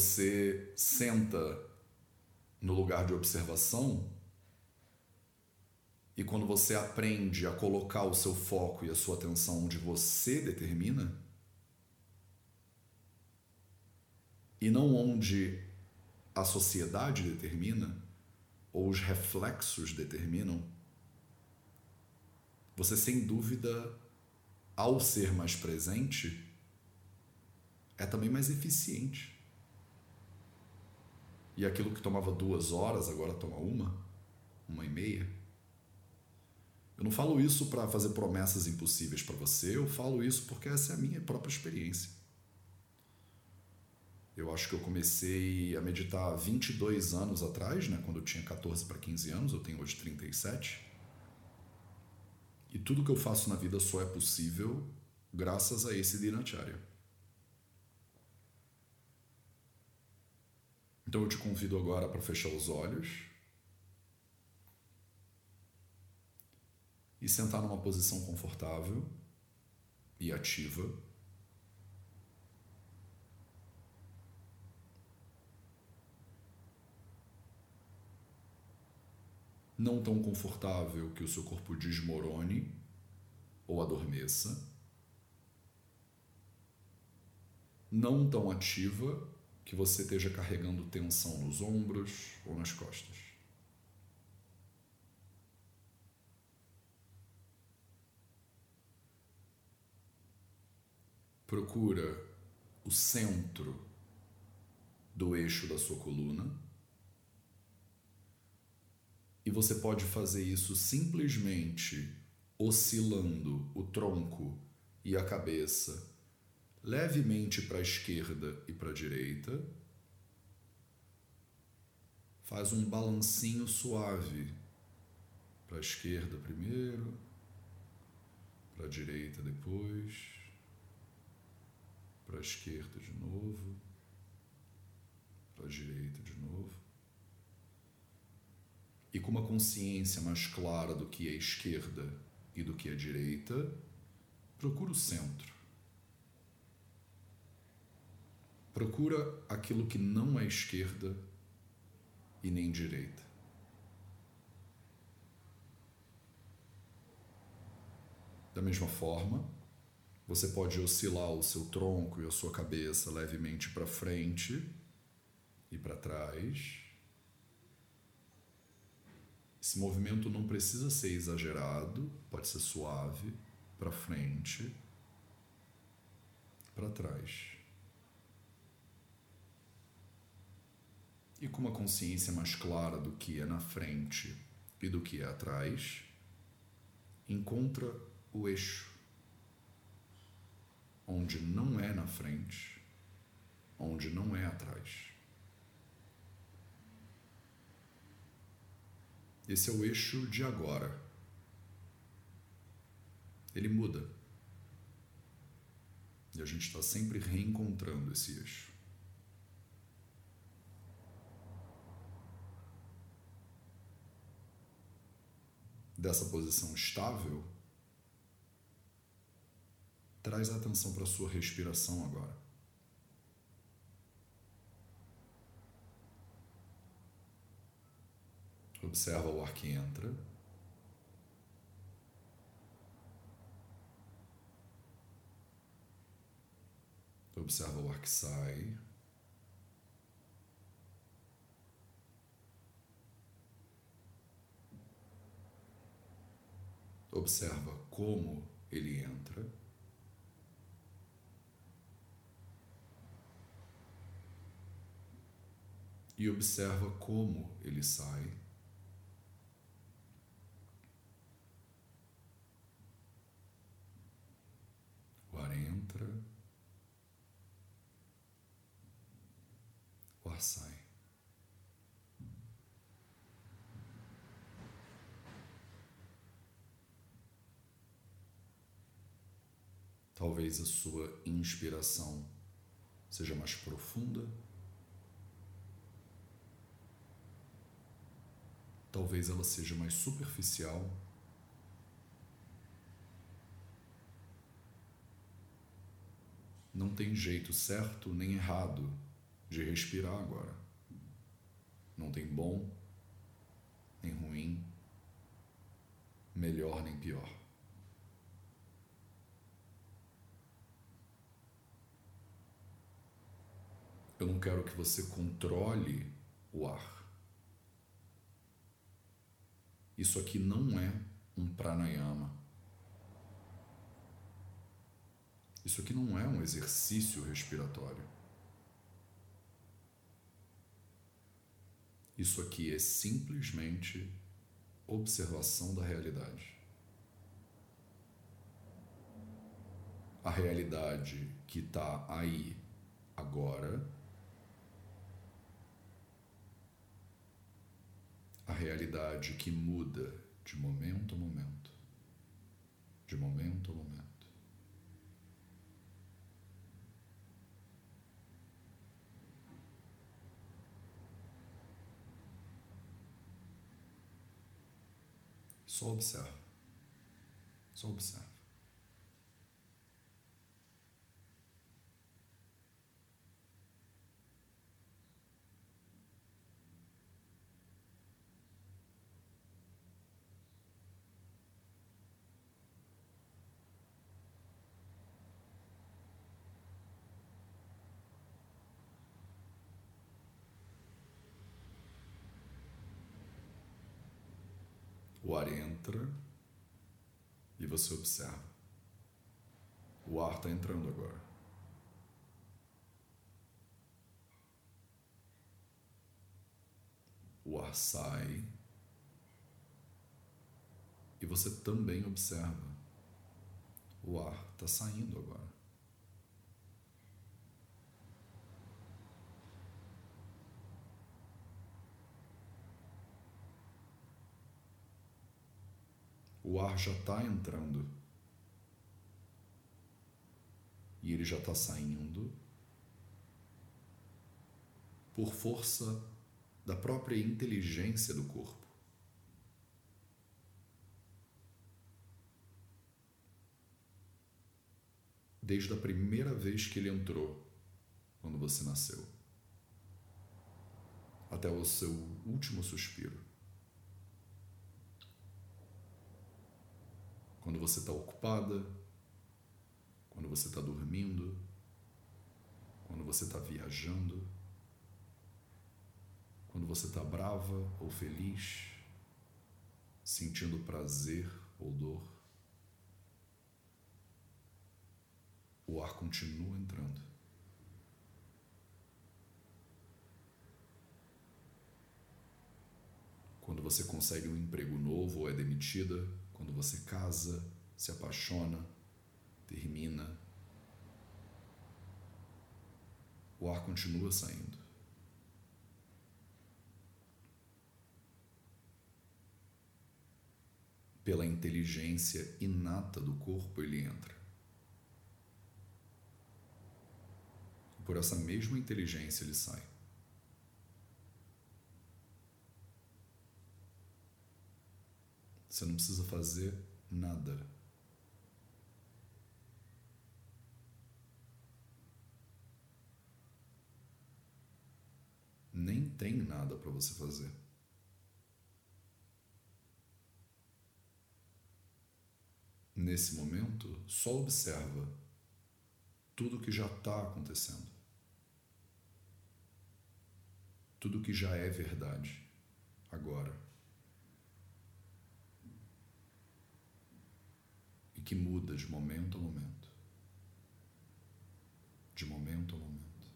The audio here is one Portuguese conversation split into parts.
você senta no lugar de observação e quando você aprende a colocar o seu foco e a sua atenção onde você determina, e não onde a sociedade determina, ou os reflexos determinam, você sem dúvida, ao ser mais presente, é também mais eficiente. E aquilo que tomava duas horas agora toma uma, uma e meia. Eu não falo isso para fazer promessas impossíveis para você, eu falo isso porque essa é a minha própria experiência. Eu acho que eu comecei a meditar 22 anos atrás, né, quando eu tinha 14 para 15 anos, eu tenho hoje 37. E tudo que eu faço na vida só é possível graças a esse Dinacharya. Então eu te convido agora para fechar os olhos e sentar numa posição confortável e ativa. Não tão confortável que o seu corpo desmorone ou adormeça. Não tão ativa que você esteja carregando tensão nos ombros ou nas costas. procura o centro do eixo da sua coluna. E você pode fazer isso simplesmente oscilando o tronco e a cabeça levemente para a esquerda e para a direita. Faz um balancinho suave para a esquerda primeiro, para a direita depois para a esquerda de novo, para a direita de novo. E com uma consciência mais clara do que é esquerda e do que é direita, procura o centro. Procura aquilo que não é esquerda e nem direita. Da mesma forma, você pode oscilar o seu tronco e a sua cabeça levemente para frente e para trás. Esse movimento não precisa ser exagerado, pode ser suave, para frente, para trás. E com uma consciência mais clara do que é na frente e do que é atrás, encontra o eixo onde não é na frente, onde não é atrás. Esse é o eixo de agora. Ele muda. E a gente está sempre reencontrando esse eixo. Dessa posição estável, Traz a atenção para a sua respiração agora. Observa o ar que entra. Observa o ar que sai. Observa como ele entra. e observa como ele sai. O ar entra, o ar sai. Talvez a sua inspiração seja mais profunda Talvez ela seja mais superficial. Não tem jeito certo nem errado de respirar agora. Não tem bom, nem ruim, melhor nem pior. Eu não quero que você controle o ar. Isso aqui não é um pranayama. Isso aqui não é um exercício respiratório. Isso aqui é simplesmente observação da realidade. A realidade que está aí agora, a realidade que muda de momento a momento, de momento a momento. Só observa. Só observa. O ar entra e você observa. O ar está entrando agora. O ar sai e você também observa. O ar está saindo agora. O ar já está entrando e ele já está saindo por força da própria inteligência do corpo. Desde a primeira vez que ele entrou, quando você nasceu, até o seu último suspiro. Quando você está ocupada, quando você está dormindo, quando você está viajando, quando você está brava ou feliz, sentindo prazer ou dor, o ar continua entrando. Quando você consegue um emprego novo ou é demitida, quando você casa, se apaixona, termina, o ar continua saindo. Pela inteligência inata do corpo, ele entra. Por essa mesma inteligência, ele sai. Você não precisa fazer nada. Nem tem nada para você fazer. Nesse momento, só observa tudo que já está acontecendo. Tudo que já é verdade agora. Que muda de momento a momento. De momento a momento.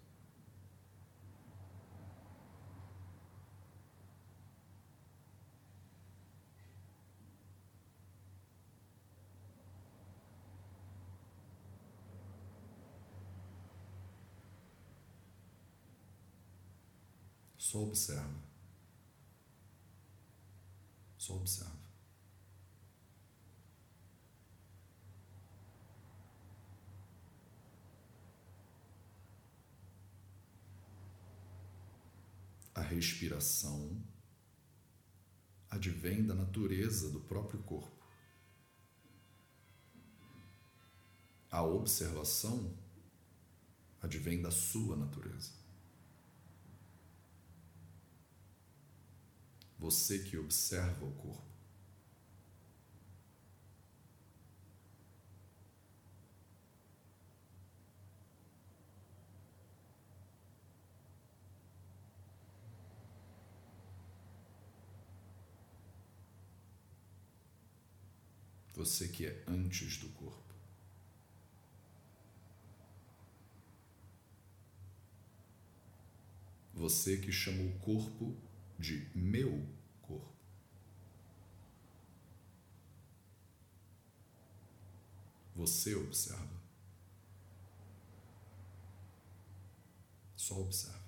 Só observa. Só observa. respiração advém da natureza do próprio corpo. A observação advém da sua natureza. Você que observa o corpo. Você que é antes do corpo. Você que chama o corpo de meu corpo. Você observa. Só observa.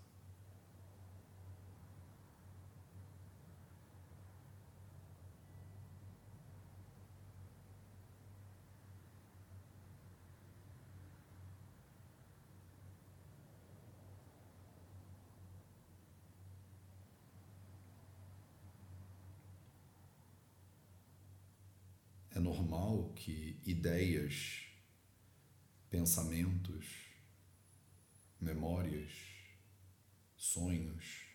É normal que ideias, pensamentos, memórias, sonhos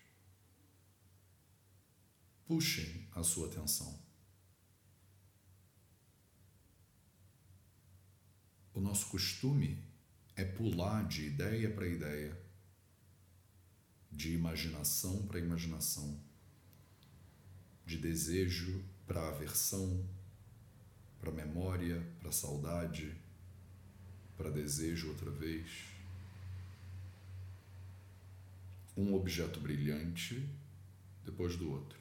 puxem a sua atenção. O nosso costume é pular de ideia para ideia, de imaginação para imaginação, de desejo para aversão para memória, para saudade, para desejo outra vez. Um objeto brilhante depois do outro.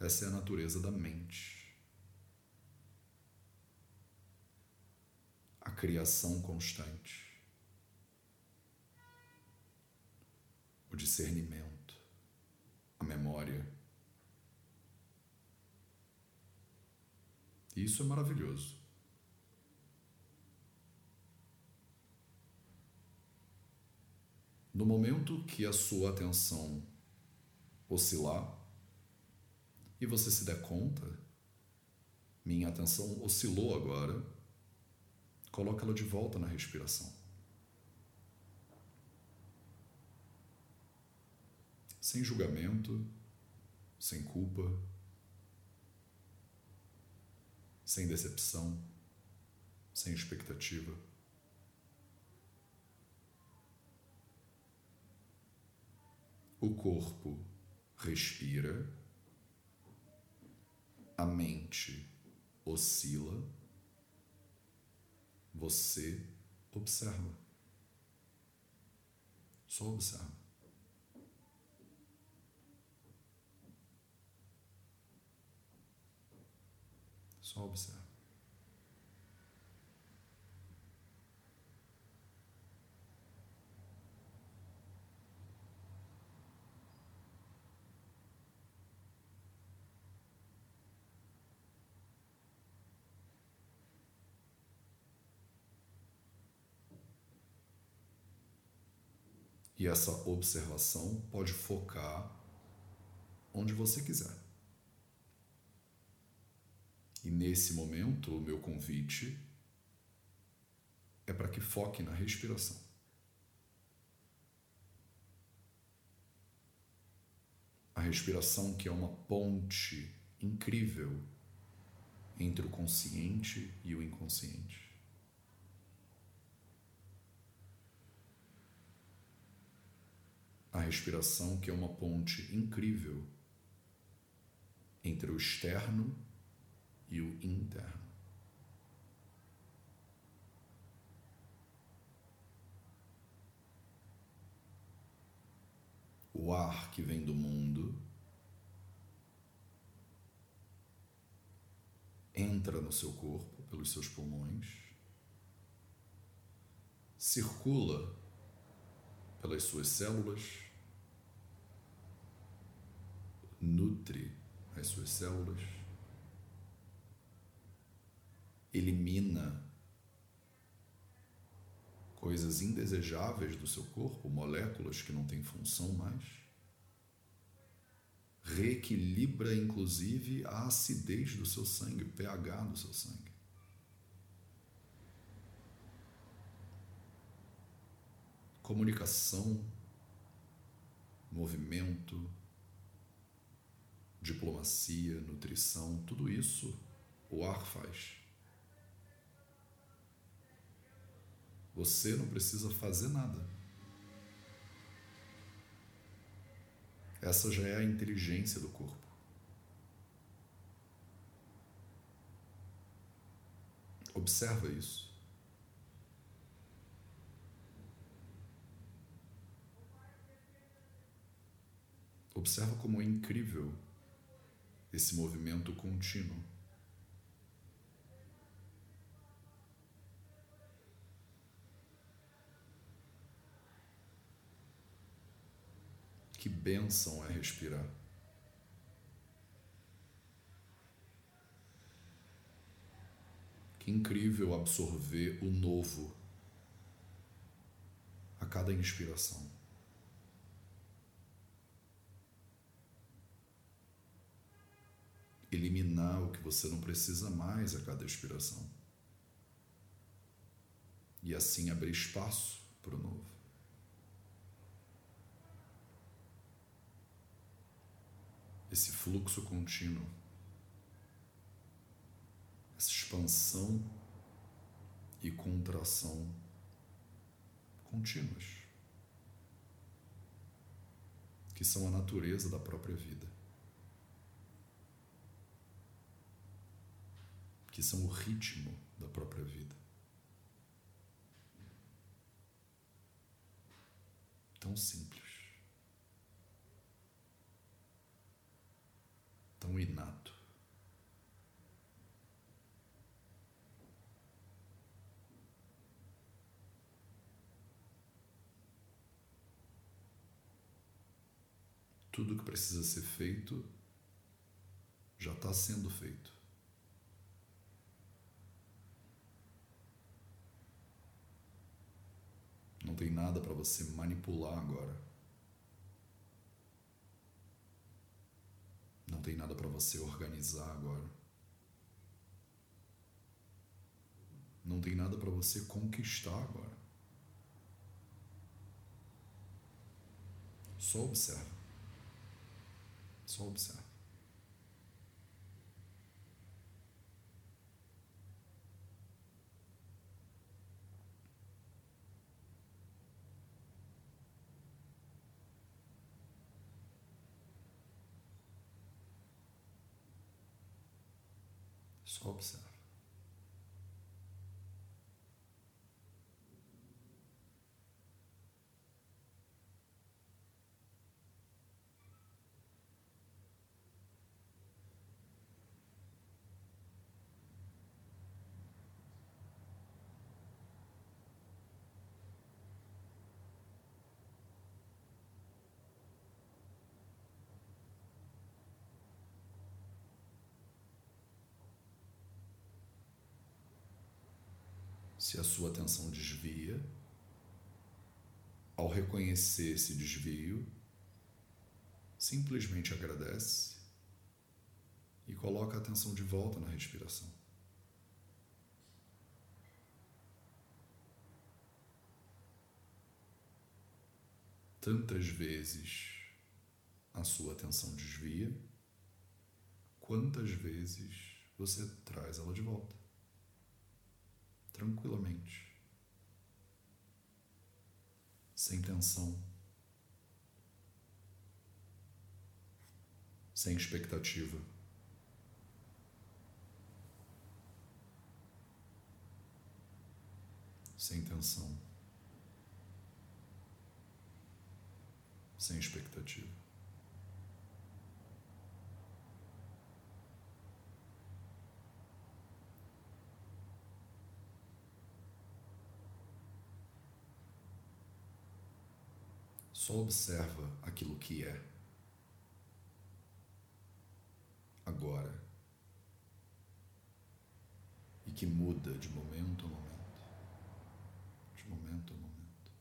Essa é a natureza da mente. A criação constante. O discernimento, a memória. Isso é maravilhoso. No momento que a sua atenção oscilar e você se der conta, minha atenção oscilou agora, coloca ela de volta na respiração. Sem julgamento, sem culpa, sem decepção, sem expectativa. O corpo respira, a mente oscila, você observa. Só observa. Só observa. E essa observação pode focar onde você quiser. E nesse momento, o meu convite é para que foque na respiração. A respiração que é uma ponte incrível entre o consciente e o inconsciente. A respiração que é uma ponte incrível entre o externo e o interno. O ar que vem do mundo entra no seu corpo pelos seus pulmões, circula pelas suas células, nutre as suas células elimina coisas indesejáveis do seu corpo, moléculas que não têm função mais. Reequilibra inclusive a acidez do seu sangue, o pH do seu sangue. Comunicação movimento, diplomacia, nutrição, tudo isso o ar faz. Você não precisa fazer nada. Essa já é a inteligência do corpo. Observa isso. Observa como é incrível esse movimento contínuo. Que bênção é respirar. Que incrível absorver o novo a cada inspiração. Eliminar o que você não precisa mais a cada expiração. E assim abrir espaço para o novo. Esse fluxo contínuo, essa expansão e contração contínuas, que são a natureza da própria vida, que são o ritmo da própria vida. Tão simples. Tão inato. Tudo que precisa ser feito já está sendo feito. Não tem nada para você manipular agora. Não tem nada para você organizar agora. Não tem nada para você conquistar agora. Só observa. Só observa. Observa. Se a sua atenção desvia, ao reconhecer esse desvio, simplesmente agradece e coloca a atenção de volta na respiração. Tantas vezes a sua atenção desvia, quantas vezes você traz ela de volta tranquilamente, sem tensão, sem expectativa. Sem tensão, sem expectativa. Só observa aquilo que é. Agora. E que muda de momento a momento. De momento a momento.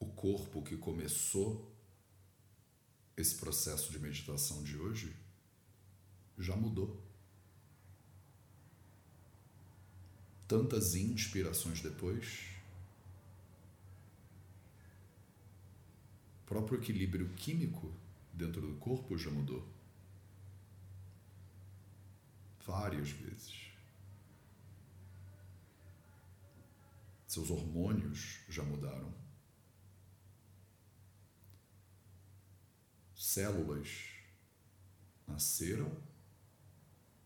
O corpo que começou esse processo de meditação de hoje já mudou. Tantas inspirações depois, próprio equilíbrio químico dentro do corpo já mudou. Várias vezes. Seus hormônios já mudaram. Células nasceram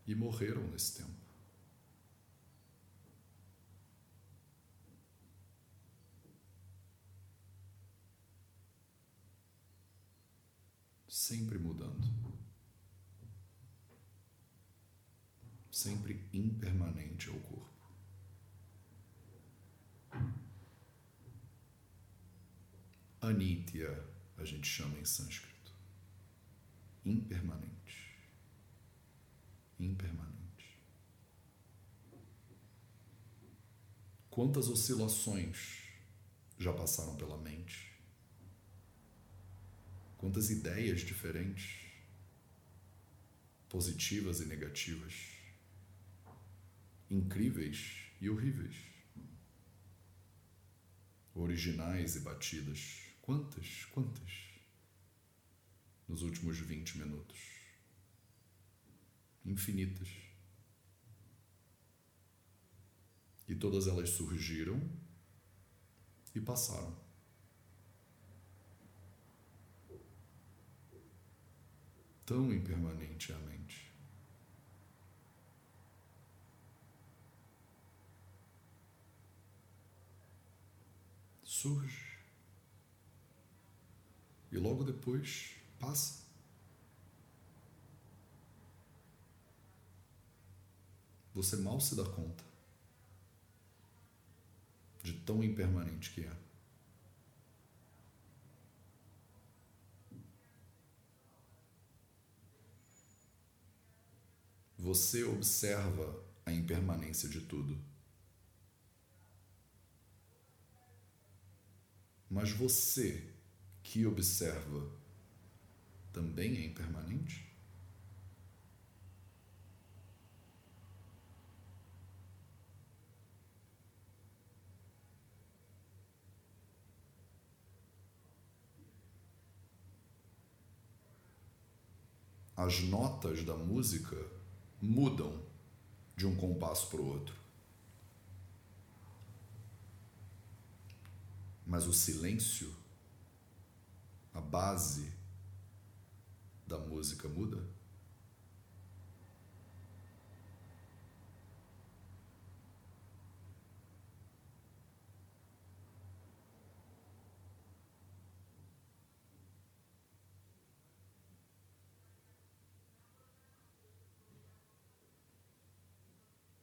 e morreram nesse tempo. Sempre mudando. Sempre impermanente ao corpo. Anitya, a gente chama em sânscrito. Impermanente. Impermanente. Quantas oscilações já passaram pela mente? Quantas ideias diferentes, positivas e negativas, incríveis e horríveis, originais e batidas Quantas, quantas? Nos últimos 20 minutos. Infinitas. E todas elas surgiram e passaram. Tão impermanente é a mente. Surge e logo depois passa. Você mal se dá conta de tão impermanente que é. Você observa a impermanência de tudo. Mas você que observa também é impermanente? As notas da música mudam de um compasso para o outro. Mas o silêncio a base da música muda?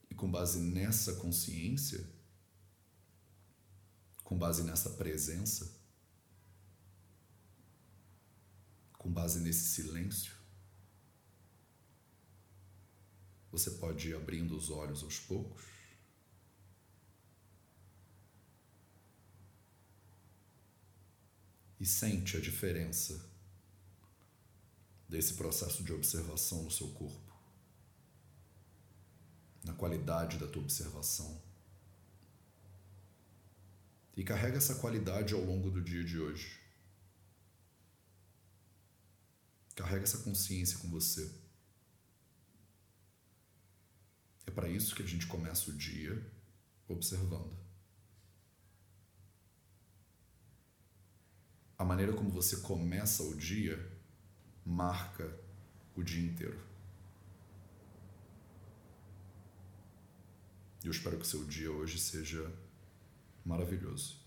E com base nessa consciência, com base nessa presença, com base nesse silêncio, você pode ir abrindo os olhos aos poucos. E sente a diferença desse processo de observação no seu corpo, na qualidade da tua observação. E carrega essa qualidade ao longo do dia de hoje. Carrega essa consciência com você. É para isso que a gente começa o dia observando. A maneira como você começa o dia marca o dia inteiro. E eu espero que o seu dia hoje seja maravilhoso.